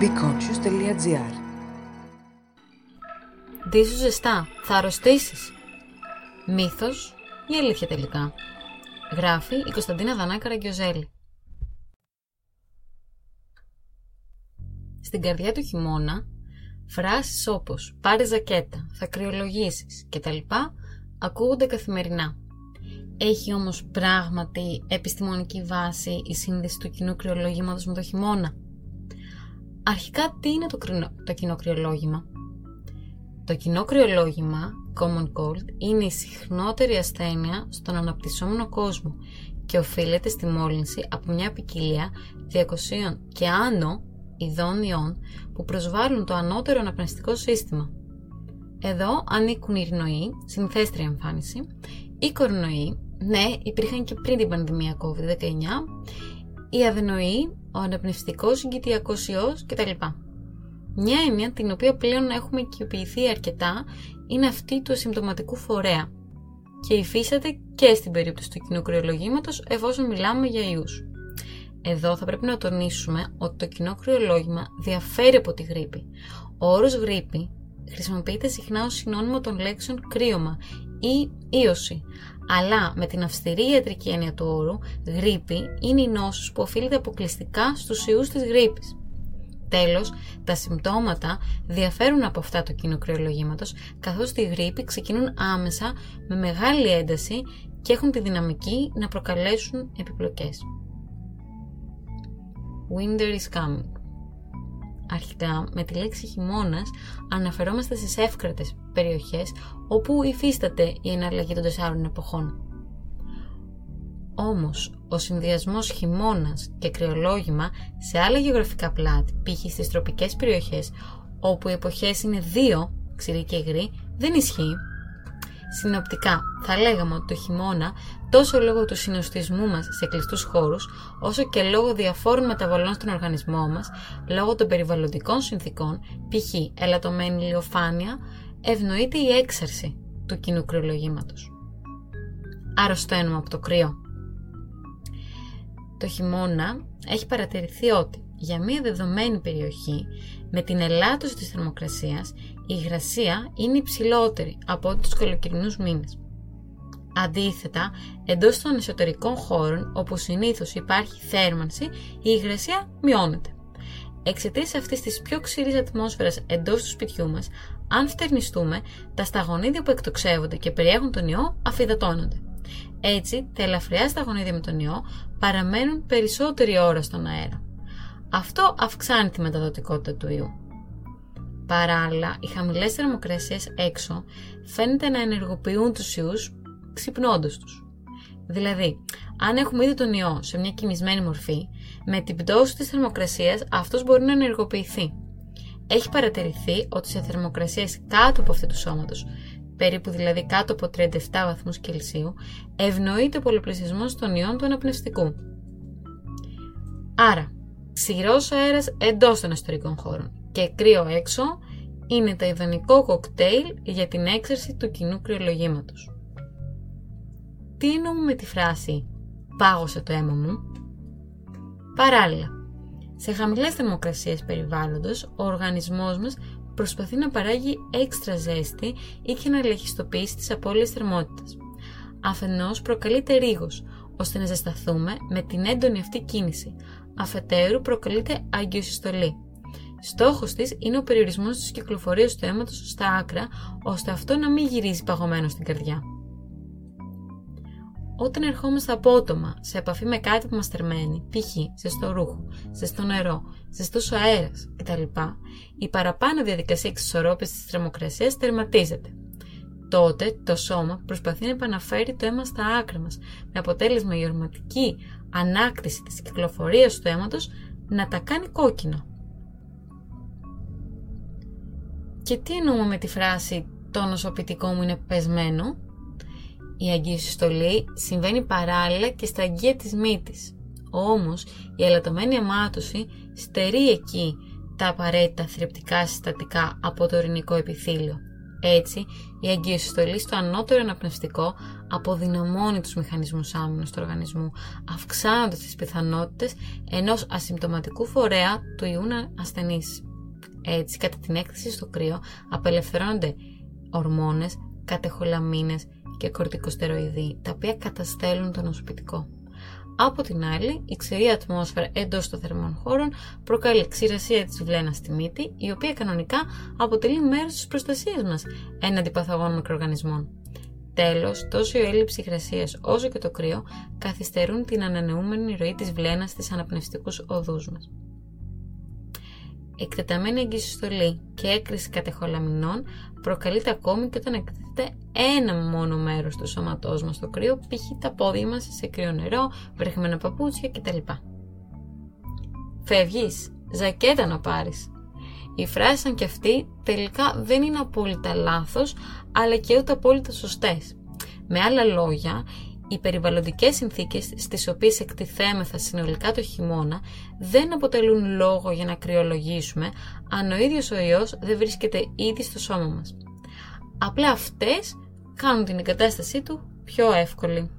beconscious.gr Ντύσου ζεστά, θα αρρωστήσεις. Μύθος ή αλήθεια τελικά. Γράφει η Κωνσταντίνα Δανάκα Ραγκιοζέλη. Στην καρδιά του χειμώνα, φράσεις όπως «πάρε ζακέτα», «θα κρυολογήσεις» κτλ. ακούγονται καθημερινά. Έχει όμως πράγματι επιστημονική βάση η σύνδεση του κοινού κρυολογήματος με το χειμώνα. Αρχικά τι είναι το, κρυο, το κοινό κρυολόγημα; Το κοινό κρυολόγημα, common cold, είναι η συχνότερη ασθένεια στον αναπτυσσόμενο κόσμο και οφείλεται στη μόλυνση από μια ποικιλία 200 και άνω ειδών ιών που προσβάλλουν το ανώτερο αναπνευστικό σύστημα. Εδώ ανήκουν οι ρηνοοί, συνθέστρια εμφάνιση, οι κορονοοί, ναι, υπήρχαν και πριν την πανδημία COVID-19, οι αδενοοί, ο αναπνευστικός συγκητιακός ιός κτλ. Μια έννοια την οποία πλέον έχουμε οικειοποιηθεί αρκετά είναι αυτή του ασυμπτωματικού φορέα και υφίσταται και στην περίπτωση του κοινού κρυολογήματος εφόσον μιλάμε για ιούς. Εδώ θα πρέπει να τονίσουμε ότι το κοινό κρυολόγημα διαφέρει από τη γρήπη. Ο όρος γρήπη χρησιμοποιείται συχνά ως συνώνυμο των λέξεων κρύωμα ή ίωση, αλλά με την αυστηρή ιατρική έννοια του όρου, γρήπη είναι η νόσος που οφείλεται αποκλειστικά στους ιούς της γρήπης. Τέλος, τα συμπτώματα διαφέρουν από αυτά του κρυολογήματος, καθώς τη γρήπη ξεκινούν άμεσα με μεγάλη ένταση και έχουν τη δυναμική να προκαλέσουν επιπλοκές. Winter is coming. Αρχικά, με τη λέξη χειμώνας αναφερόμαστε στις εύκρατες περιοχές όπου υφίσταται η εναλλαγή των τεσσάρων εποχών. Όμως, ο συνδυασμός χειμώνας και κρυολόγημα σε άλλα γεωγραφικά πλάτη, π.χ. στις τροπικές περιοχές, όπου οι εποχές είναι δύο, ξηρή και υγρή, δεν ισχύει. Συνοπτικά, θα λέγαμε ότι το χειμώνα, τόσο λόγω του συνοστισμού μας σε κλειστούς χώρους, όσο και λόγω διαφόρων μεταβολών στον οργανισμό μας, λόγω των περιβαλλοντικών συνθήκων, π.χ. ελαττωμένη ηλιοφάνεια, ευνοείται η έξαρση του κοινού κρυολογήματος. Αρρωσταίνουμε από το κρύο. Το χειμώνα έχει παρατηρηθεί ότι για μια δεδομένη περιοχή με την ελάττωση της θερμοκρασίας η υγρασία είναι υψηλότερη από ό,τι τους καλοκαιρινούς μήνες. Αντίθετα, εντός των εσωτερικών χώρων όπου συνήθως υπάρχει θέρμανση η υγρασία μειώνεται. Εξαιτίας αυτής της πιο ξηρής ατμόσφαιρας εντός του σπιτιού μας, αν φτερνιστούμε, τα σταγονίδια που εκτοξεύονται και περιέχουν τον ιό αφιδατώνονται. Έτσι, τα ελαφριά σταγονίδια με τον ιό παραμένουν περισσότερη ώρα στον αέρα. Αυτό αυξάνει τη μεταδοτικότητα του ιού. Παράλληλα, οι χαμηλές θερμοκρασίες έξω φαίνεται να ενεργοποιούν τους ιούς ξυπνώντας τους. Δηλαδή, αν έχουμε ήδη τον ιό σε μια κοιμισμένη μορφή, με την πτώση της θερμοκρασίας αυτός μπορεί να ενεργοποιηθεί. Έχει παρατηρηθεί ότι σε θερμοκρασίες κάτω από αυτού τους σώματος, περίπου δηλαδή κάτω από 37 βαθμούς Κελσίου, ευνοείται ο πολυπλησιασμός των ιών του αναπνευστικού. Άρα, ξηρός αέρας εντός των εσωτερικών χώρων και κρύο έξω είναι το ιδανικό κοκτέιλ για την έξαρση του κοινού κρυολογήματος. Τι εννοούμε με τη φράση «πάγωσε το αίμα μου» Παράλληλα, σε χαμηλές θερμοκρασίες περιβάλλοντος, ο οργανισμός μας προσπαθεί να παράγει έξτρα ζέστη ή και να ελεγχιστοποιήσει τις απώλειες θερμότητας. Αφενός προκαλείται ρίγος, ώστε να ζεσταθούμε με την έντονη αυτή κίνηση. Αφετέρου προκαλείται αγκιοσυστολή. Στόχος της είναι ο περιορισμός της κυκλοφορίας του αίματος στα άκρα, ώστε αυτό να μην γυρίζει παγωμένο στην καρδιά. Όταν ερχόμαστε απότομα σε επαφή με κάτι που μας θερμαίνει, π.χ. ζεστό ρούχο, ζεστό νερό, ζεστός αέρας κτλ., η παραπάνω διαδικασία εξισορρόπησης της θερμοκρασίας τερματίζεται. Τότε το σώμα προσπαθεί να επαναφέρει το αίμα στα άκρα μας, με αποτέλεσμα η ορματική ανάκτηση της κυκλοφορίας του αίματος να τα κάνει κόκκινο. Και τι εννοούμε με τη φράση «το νοσοποιητικό μου είναι πεσμένο» Η αγγειοσυστολή συμβαίνει παράλληλα και στα αγγεία της μύτης. Όμως, η ελαττωμένη αιμάτωση στερεί εκεί τα απαραίτητα θρεπτικά συστατικά από το ορεινικό επιθύλιο. Έτσι, η αγκιοστολή στο ανώτερο αναπνευστικό αποδυναμώνει τους μηχανισμούς άμυνας του οργανισμού, αυξάνοντας τις πιθανότητες ενός ασυμπτωματικού φορέα του ιού ασθενής. Έτσι, κατά την έκθεση στο κρύο, απελευθερώνονται ορμόνες, κατεχολαμίνες και κορτικοστεροειδή, τα οποία καταστέλουν τον νοσοποιητικό. Από την άλλη, η ξηρή ατμόσφαιρα εντός των θερμών χώρων προκαλεί ξηρασία της βλένας στη μύτη, η οποία κανονικά αποτελεί μέρος της προστασίας μας έναντι παθογόνων μικροοργανισμών. Τέλος, τόσο η έλλειψη υγρασίας όσο και το κρύο καθυστερούν την ανανεούμενη ροή της βλένας στις αναπνευστικούς οδούς μας. Εκτεταμένη εγκύσιστολή και έκρηση κατεχολαμινών προκαλείται ακόμη και όταν εκτίθεται ένα μόνο μέρος του σώματός μας στο κρύο, π.χ. τα πόδια μας σε κρύο νερό, βρεχμένα παπούτσια κτλ. Φεύγεις, ζακέτα να πάρεις. Οι φράσει σαν και αυτή τελικά δεν είναι απόλυτα λάθος, αλλά και ούτε απόλυτα σωστές. Με άλλα λόγια, οι περιβαλλοντικές συνθήκες στις οποίες εκτιθέμεθα συνολικά το χειμώνα δεν αποτελούν λόγο για να κρυολογήσουμε αν ο ίδιος ο ιός δεν βρίσκεται ήδη στο σώμα μας. Απλά αυτές κάνουν την εγκατάστασή του πιο εύκολη.